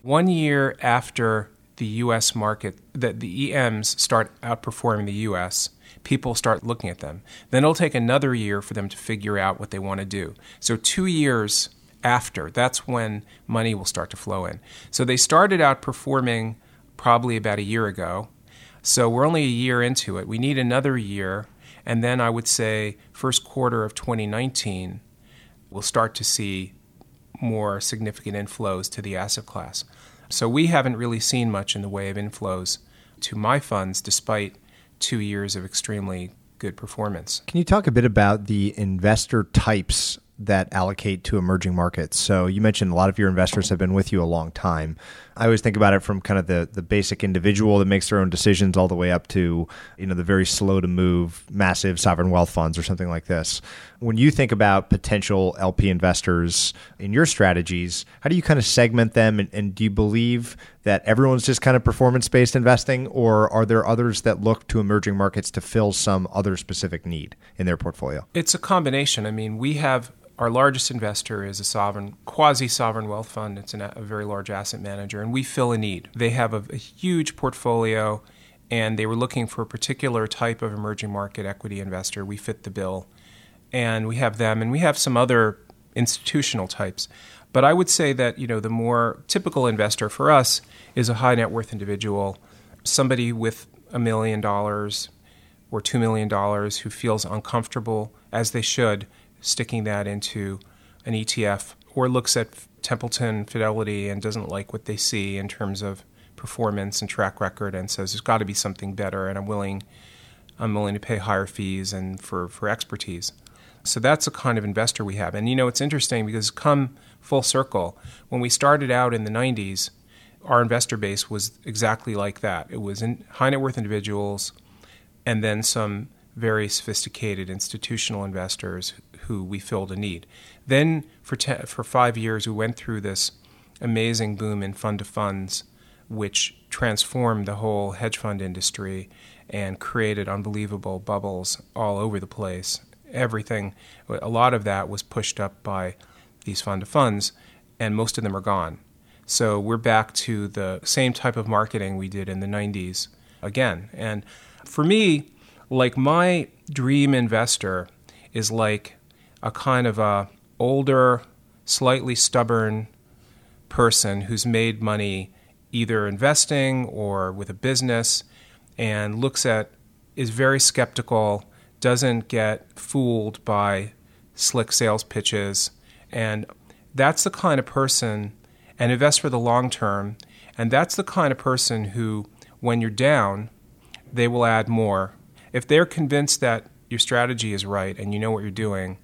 One year after the US market, that the EMs start outperforming the US, people start looking at them. Then it'll take another year for them to figure out what they want to do. So, two years after. That's when money will start to flow in. So they started out performing probably about a year ago. So we're only a year into it. We need another year. And then I would say, first quarter of 2019, we'll start to see more significant inflows to the asset class. So we haven't really seen much in the way of inflows to my funds despite two years of extremely good performance. Can you talk a bit about the investor types that allocate to emerging markets. So you mentioned a lot of your investors have been with you a long time. I always think about it from kind of the, the basic individual that makes their own decisions all the way up to, you know, the very slow to move massive sovereign wealth funds or something like this. When you think about potential LP investors in your strategies, how do you kind of segment them? And, and do you believe that everyone's just kind of performance based investing, or are there others that look to emerging markets to fill some other specific need in their portfolio? It's a combination. I mean, we have our largest investor is a sovereign, quasi sovereign wealth fund. It's an, a very large asset manager, and we fill a need. They have a, a huge portfolio, and they were looking for a particular type of emerging market equity investor. We fit the bill, and we have them, and we have some other institutional types. But I would say that you know the more typical investor for us is a high net worth individual, somebody with a million dollars or two million dollars who feels uncomfortable, as they should, sticking that into an ETF or looks at Templeton Fidelity and doesn't like what they see in terms of performance and track record and says there's got to be something better and I'm willing I'm willing to pay higher fees and for, for expertise. So that's the kind of investor we have. And you know it's interesting because come full circle, when we started out in the 90s, our investor base was exactly like that. It was in high net worth individuals and then some very sophisticated institutional investors who we filled a need. Then for te- for five years, we went through this amazing boom in fund to funds, which transformed the whole hedge fund industry and created unbelievable bubbles all over the place. Everything, a lot of that was pushed up by these fund to funds, and most of them are gone. So we're back to the same type of marketing we did in the 90s again. And for me, like my dream investor is like a kind of a older, slightly stubborn person who's made money either investing or with a business and looks at is very skeptical, doesn't get fooled by slick sales pitches, and that's the kind of person and invest for the long term. And that's the kind of person who, when you're down, they will add more. If they're convinced that your strategy is right and you know what you're doing,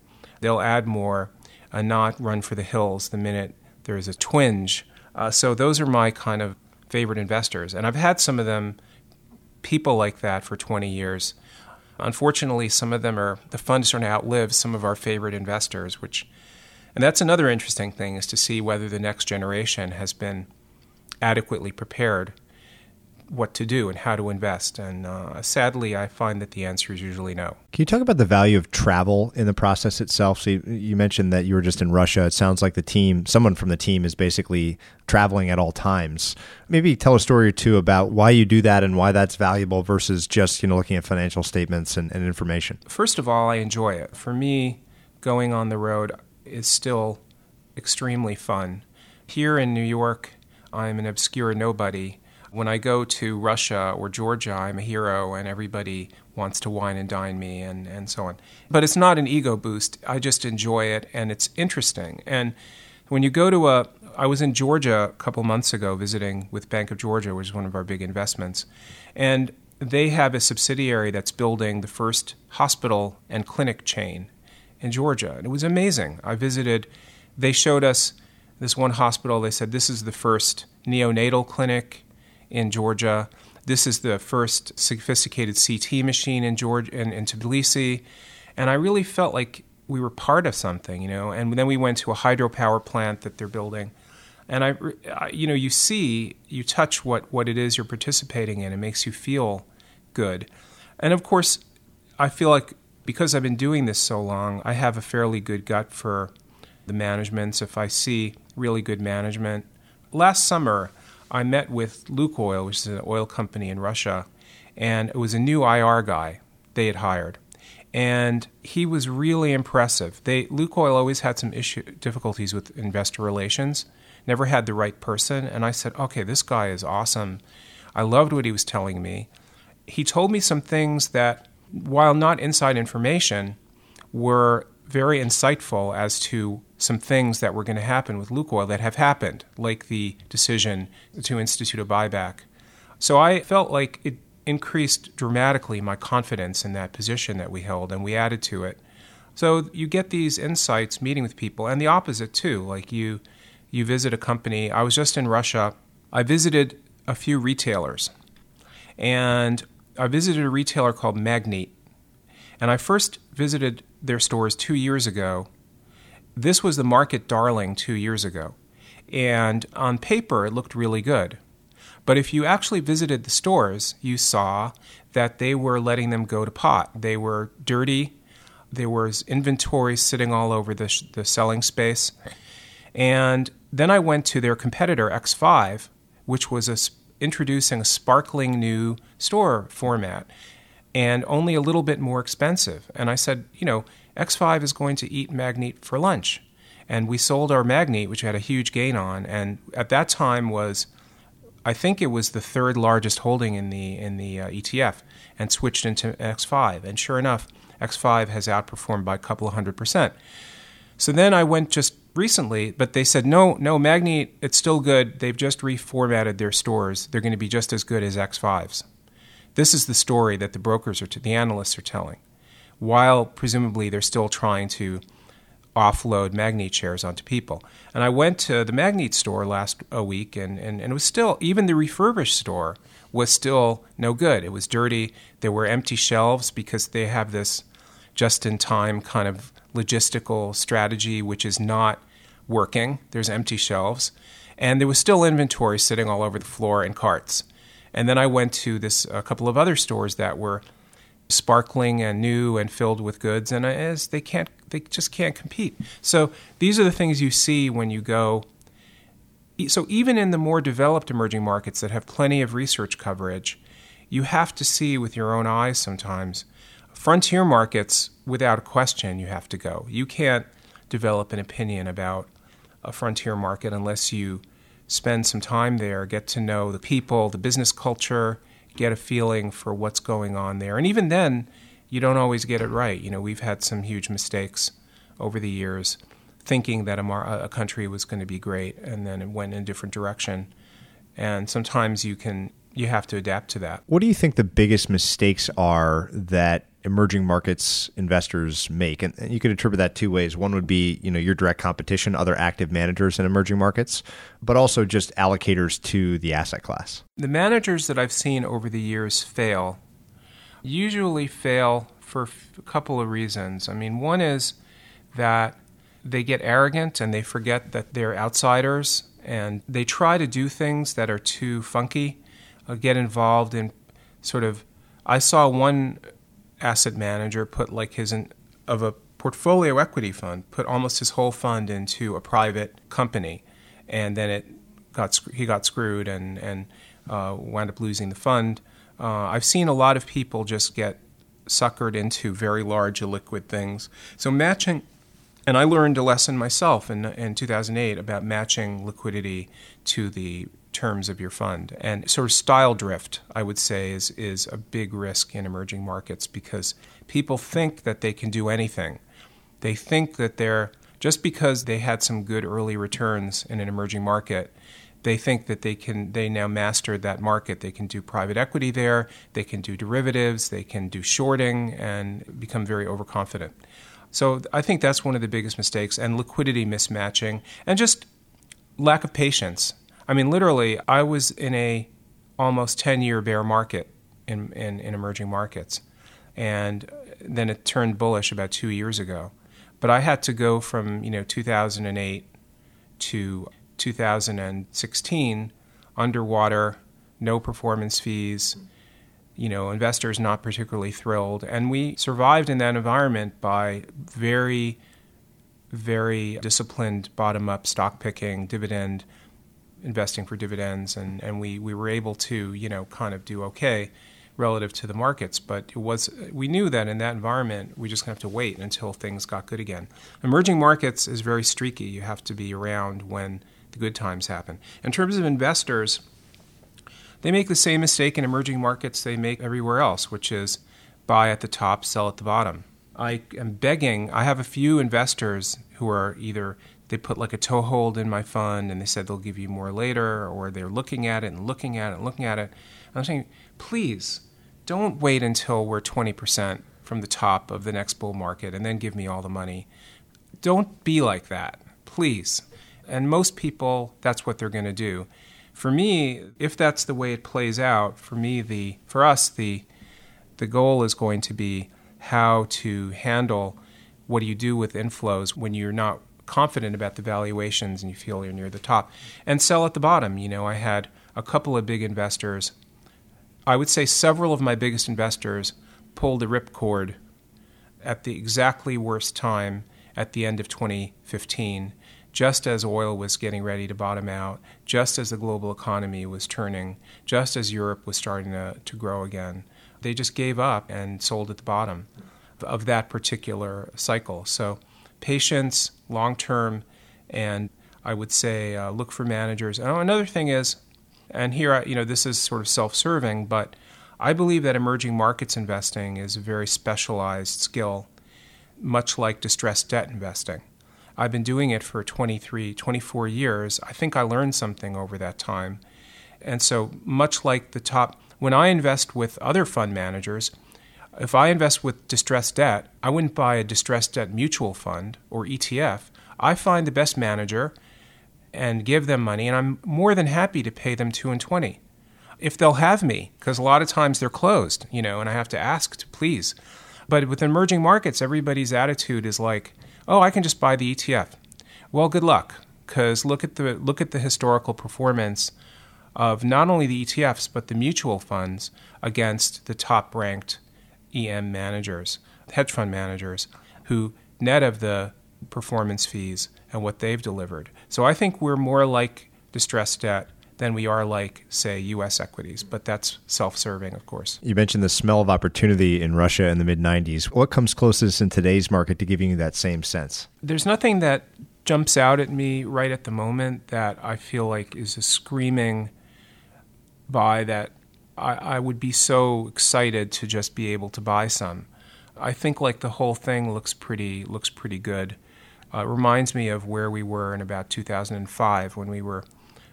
they'll add more and not run for the hills the minute there's a twinge. Uh, so those are my kind of favorite investors. And I've had some of them, people like that, for 20 years. Unfortunately, some of them are, the funds starting to outlive some of our favorite investors, which, and that's another interesting thing is to see whether the next generation has been adequately prepared what to do and how to invest. And uh, sadly, I find that the answer is usually no. Can you talk about the value of travel in the process itself? So you, you, mentioned that you were just in Russia. It sounds like the team, someone from the team, is basically traveling at all times. Maybe tell a story or two about why you do that and why that's valuable versus just you know looking at financial statements and, and information. First of all, I enjoy it. For me, going on the road is still extremely fun. Here in New York, I'm an obscure nobody when I go to Russia or Georgia, I'm a hero and everybody wants to wine and dine me and, and so on. But it's not an ego boost. I just enjoy it and it's interesting. And when you go to a, I was in Georgia a couple months ago visiting with Bank of Georgia, which is one of our big investments. And they have a subsidiary that's building the first hospital and clinic chain in Georgia. And it was amazing. I visited, they showed us this one hospital. They said, This is the first neonatal clinic in Georgia. This is the first sophisticated CT machine in Georgia in, in Tbilisi, and I really felt like we were part of something, you know. And then we went to a hydropower plant that they're building, and I, you know, you see, you touch what what it is you're participating in. It makes you feel good, and of course, I feel like because I've been doing this so long, I have a fairly good gut for the management. So If I see really good management, last summer I met with Lukoil, which is an oil company in Russia, and it was a new IR guy they had hired. And he was really impressive. They Lukoil always had some issue difficulties with investor relations, never had the right person. And I said, okay, this guy is awesome. I loved what he was telling me. He told me some things that, while not inside information, were very insightful as to some things that were going to happen with Lukoil that have happened, like the decision to institute a buyback. So I felt like it increased dramatically my confidence in that position that we held, and we added to it. So you get these insights meeting with people, and the opposite too. Like you, you visit a company. I was just in Russia. I visited a few retailers, and I visited a retailer called Magnit, and I first visited their stores two years ago. This was the market darling two years ago, and on paper it looked really good. But if you actually visited the stores, you saw that they were letting them go to pot. They were dirty there was inventory sitting all over the, sh- the selling space. And then I went to their competitor, X5, which was a, introducing a sparkling new store format and only a little bit more expensive. And I said, you know, X5 is going to eat Magnit for lunch. And we sold our Magnit, which had a huge gain on, and at that time was, I think it was the third largest holding in the in the uh, ETF, and switched into X5. And sure enough, X5 has outperformed by a couple of hundred percent. So then I went just recently, but they said, no, no, Magnit, it's still good. They've just reformatted their stores. They're going to be just as good as X5s. This is the story that the brokers are, the analysts are telling, while presumably they're still trying to offload Magnit shares onto people. And I went to the Magnit store last a week, and, and, and it was still, even the refurbished store was still no good. It was dirty. There were empty shelves because they have this just in time kind of logistical strategy, which is not working. There's empty shelves. And there was still inventory sitting all over the floor in carts. And then I went to this a couple of other stores that were sparkling and new and filled with goods, and as they can't, they just can't compete. So these are the things you see when you go so even in the more developed emerging markets that have plenty of research coverage, you have to see with your own eyes sometimes. Frontier markets, without a question, you have to go. You can't develop an opinion about a frontier market unless you spend some time there, get to know the people, the business culture, get a feeling for what's going on there. And even then, you don't always get it right. You know, we've had some huge mistakes over the years thinking that a, a country was going to be great, and then it went in a different direction. And sometimes you can you have to adapt to that. What do you think the biggest mistakes are that emerging markets investors make? And, and you could interpret that two ways. One would be, you know, your direct competition, other active managers in emerging markets, but also just allocators to the asset class. The managers that I've seen over the years fail usually fail for a couple of reasons. I mean, one is that they get arrogant and they forget that they're outsiders and they try to do things that are too funky, uh, get involved in sort of. I saw one asset manager put like his of a portfolio equity fund put almost his whole fund into a private company, and then it got he got screwed and and uh, wound up losing the fund. Uh, I've seen a lot of people just get suckered into very large illiquid things. So matching and I learned a lesson myself in, in 2008 about matching liquidity to the terms of your fund. And sort of style drift, I would say, is, is a big risk in emerging markets because people think that they can do anything. They think that they're, just because they had some good early returns in an emerging market, they think that they can they now mastered that market they can do private equity there they can do derivatives they can do shorting and become very overconfident so I think that's one of the biggest mistakes, and liquidity mismatching, and just lack of patience. I mean, literally, I was in a almost 10 year bear market in, in, in emerging markets, and then it turned bullish about two years ago. But I had to go from you know 2008 to 2016 underwater, no performance fees you know, investors not particularly thrilled. And we survived in that environment by very, very disciplined bottom up stock picking, dividend investing for dividends. And, and we, we were able to, you know, kind of do okay relative to the markets. But it was, we knew that in that environment, we just have to wait until things got good again. Emerging markets is very streaky. You have to be around when the good times happen. In terms of investors, they make the same mistake in emerging markets they make everywhere else, which is buy at the top, sell at the bottom. I am begging, I have a few investors who are either they put like a toehold in my fund and they said they'll give you more later, or they're looking at it and looking at it and looking at it. I'm saying, please don't wait until we're 20% from the top of the next bull market and then give me all the money. Don't be like that, please. And most people, that's what they're going to do. For me, if that's the way it plays out, for me, the for us, the the goal is going to be how to handle what do you do with inflows when you're not confident about the valuations and you feel you're near the top and sell at the bottom. You know, I had a couple of big investors. I would say several of my biggest investors pulled the ripcord at the exactly worst time at the end of 2015, just as oil was getting ready to bottom out, just as the global economy was turning, just as Europe was starting to, to grow again. They just gave up and sold at the bottom of that particular cycle. So, patience, long term, and I would say uh, look for managers. And another thing is, and here, I, you know, this is sort of self serving, but I believe that emerging markets investing is a very specialized skill, much like distressed debt investing. I've been doing it for 23, 24 years. I think I learned something over that time. And so, much like the top, when I invest with other fund managers, if I invest with distressed debt, I wouldn't buy a distressed debt mutual fund or ETF. I find the best manager and give them money, and I'm more than happy to pay them two and twenty if they'll have me, because a lot of times they're closed, you know, and I have to ask to please. But with emerging markets, everybody's attitude is like, "Oh, I can just buy the ETF." Well, good luck, because look at the look at the historical performance of not only the ETFs but the mutual funds against the top-ranked EM managers, hedge fund managers, who net of the performance fees and what they've delivered. So I think we're more like distressed debt than we are like, say, U.S. equities. But that's self-serving, of course. You mentioned the smell of opportunity in Russia in the mid '90s. What comes closest in today's market to giving you that same sense? There's nothing that jumps out at me right at the moment that I feel like is a screaming buy that I, I would be so excited to just be able to buy some. I think like the whole thing looks pretty looks pretty good. Uh, it reminds me of where we were in about 2005 when we were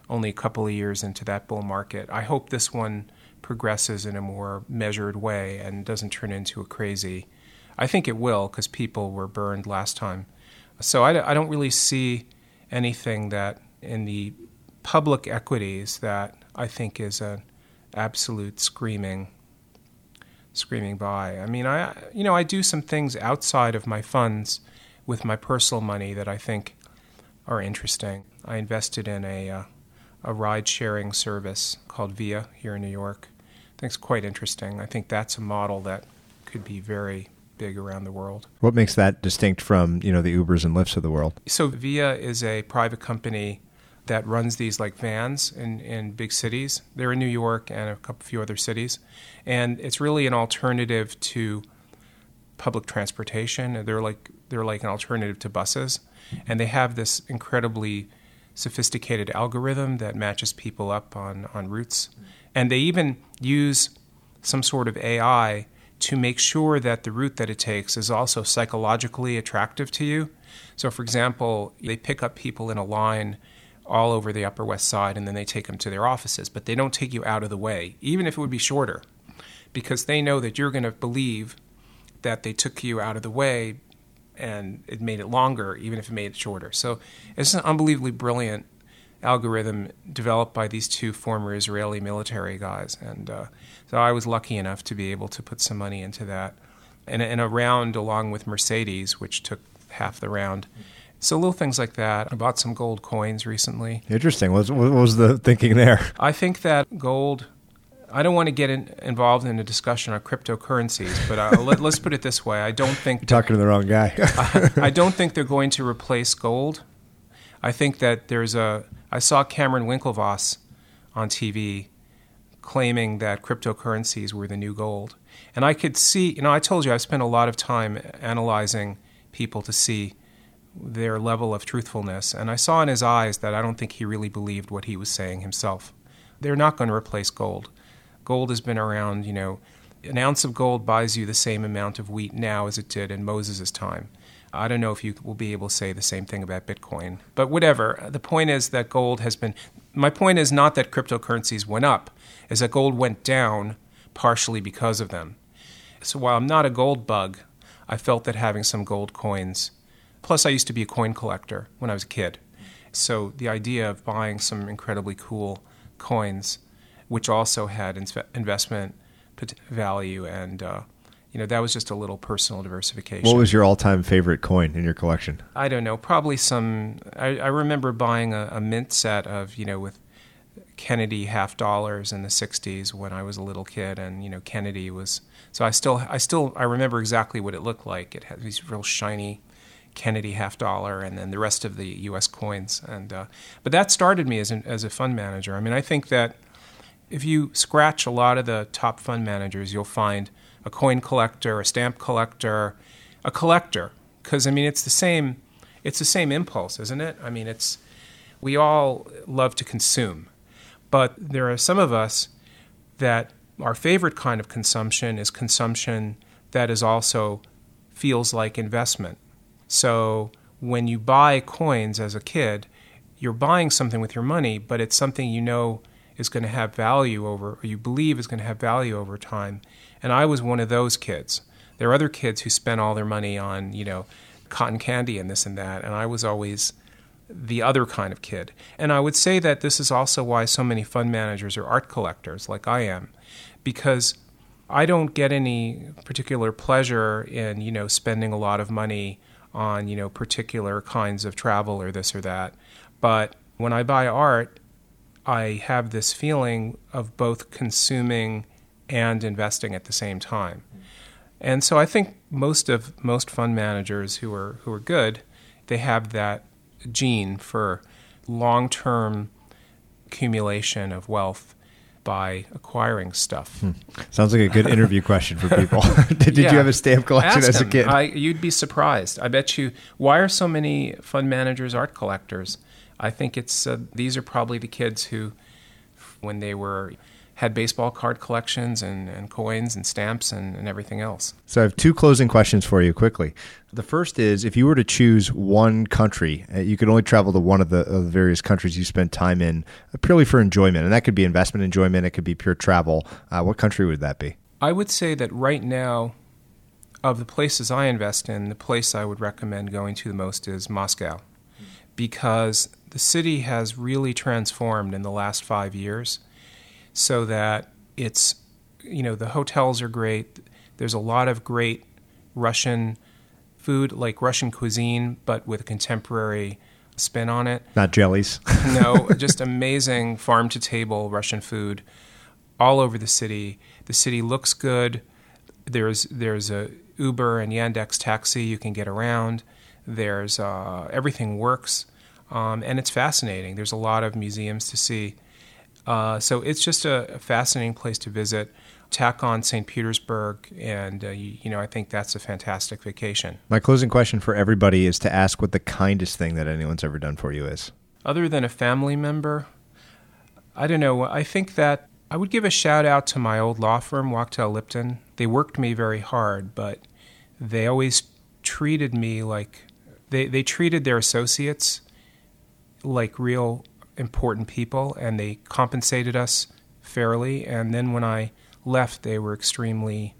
only a couple of years into that bull market. I hope this one progresses in a more measured way and doesn't turn into a crazy. I think it will because people were burned last time. So I, I don't really see anything that in the public equities that I think is an absolute screaming screaming buy. I mean, I you know I do some things outside of my funds with my personal money that I think are interesting. I invested in a uh, a ride sharing service called Via here in New York. I think it's quite interesting. I think that's a model that could be very big around the world. What makes that distinct from you know the Ubers and Lyfts of the world? So Via is a private company that runs these like vans in, in big cities. They're in New York and a couple few other cities, and it's really an alternative to public transportation. They're like they're like an alternative to buses, and they have this incredibly sophisticated algorithm that matches people up on on routes, and they even use some sort of AI to make sure that the route that it takes is also psychologically attractive to you. So, for example, they pick up people in a line all over the Upper West Side and then they take them to their offices, but they don't take you out of the way, even if it would be shorter, because they know that you're going to believe that they took you out of the way and it made it longer, even if it made it shorter. So it's an unbelievably brilliant algorithm developed by these two former Israeli military guys. And uh, so I was lucky enough to be able to put some money into that. And, and a round along with Mercedes, which took half the round. So little things like that. I bought some gold coins recently. Interesting. What was, what was the thinking there? I think that gold I don't want to get in, involved in a discussion on cryptocurrencies, but uh, let, us put it this way: I don't think You're talking to the wrong guy. I, I don't think they're going to replace gold. I think that there's a. I saw Cameron Winklevoss on TV claiming that cryptocurrencies were the new gold, and I could see. You know, I told you I spent a lot of time analyzing people to see their level of truthfulness, and I saw in his eyes that I don't think he really believed what he was saying himself. They're not going to replace gold gold has been around, you know, an ounce of gold buys you the same amount of wheat now as it did in Moses' time. I don't know if you will be able to say the same thing about Bitcoin. But whatever. The point is that gold has been. My point is not that cryptocurrencies went up, is that gold went down partially because of them. So while I'm not a gold bug, I felt that having some gold coins, plus I used to be a coin collector when I was a kid. So the idea of buying some incredibly cool coins, which also had investment value and uh, you know that was just a little personal diversification. What was your all-time favorite coin in your collection? I don't know. Probably some. I, I remember buying a, a, mint set of you know with Kennedy half dollars in the '60s when I was a little kid, and you know Kennedy was. So I still, I still, I remember exactly what it looked like. It had these real shiny Kennedy half dollar, and then the rest of the U.S. coins. And uh, but that started me as an, as a fund manager. I mean, I think that if you scratch a lot of the top fund managers, you'll find a coin collector, a stamp collector, a collector. Because I mean, it's the same. It's the same impulse, isn't it? I mean, it's we all love to consume, but there are some of us that our favorite kind of consumption is consumption that is also feels like investment. So when you buy coins as a kid, you're buying something with your money, but it's something you know is going to have value over, or you believe is going to have value over time. And I was one of those kids. There are other kids who spent all their money on, you know, cotton candy and this and that, and I was always the other kind of kid. And I would say that this is also why so many fund managers are art collectors, like I am, because I don't get any particular pleasure in, you know, spending a lot of money on, you know, particular kinds of travel or this or that. But when I buy art, I have this feeling of both consuming and investing at the same time. And so I think most of most fund managers who are who are good, they have that gene for long-term accumulation of wealth by acquiring stuff. Hmm. Sounds like a good interview question for people. did, yeah. you have a stamp collection Ask as a kid? I, you'd be surprised. I bet you. Why are so many fund managers art collectors? I think it's uh, these are probably the kids who, when they were had baseball card collections and, and coins and stamps and, and everything else. So I have two closing questions for you quickly. The first is if you were to choose one country, uh, you could only travel to one of the, of the various countries you spent time in uh, purely for enjoyment, and that could be investment enjoyment, it could be pure travel. Uh, what country would that be? I would say that right now, of the places I invest in, the place I would recommend going to the most is Moscow because the city has really transformed in the last five years so that it's, you know, the hotels are great. There's a lot of great Russian food, like Russian cuisine, but with a contemporary spin on it. Not jellies. no, just amazing farm to table Russian food all over the city. The city looks good. There's there's a Uber and Yandex taxi you can get around. There's uh, everything works um, and it's fascinating. There's a lot of museums to see. Uh, so it's just a, fascinating place to visit. Tack on St. Petersburg, and uh, you, you, know I think that's a fantastic vacation. My closing question for everybody is to ask what the kindest thing that anyone's ever done for you is. Other than a family member, I don't know. I think that I would give a shout out to my old law firm, Wachtell Lipton. They worked me very hard, but they always treated me like they, they treated their associates like real important people and they compensated us fairly. And then when I left, they were extremely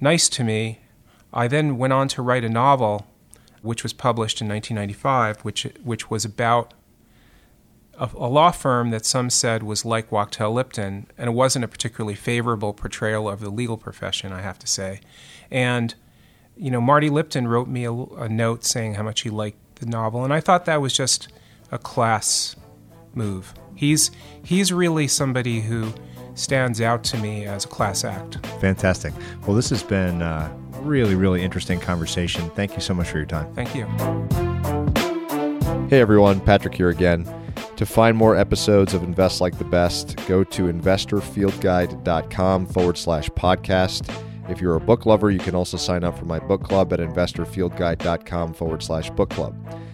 nice to me. I then went on to write a novel, which was published in 1995, which, which was about a, a law firm that some said was like Wachtell Lipton, and it wasn't a particularly favorable portrayal of the legal profession, I have to say. And, you know, Marty Lipton wrote me a, a note saying how much he liked the novel, and I thought that was just a class move. He's he's really somebody who stands out to me as a class act. Fantastic. Well, this has been a really really interesting conversation. Thank you so much for your time. Thank you. Hey everyone, Patrick here again. To find more episodes of Invest Like the Best, go to investorfieldguide.com forward slash podcast. If you're a book lover, you can also sign up for my book club at investorfieldguide.com forward slash book club.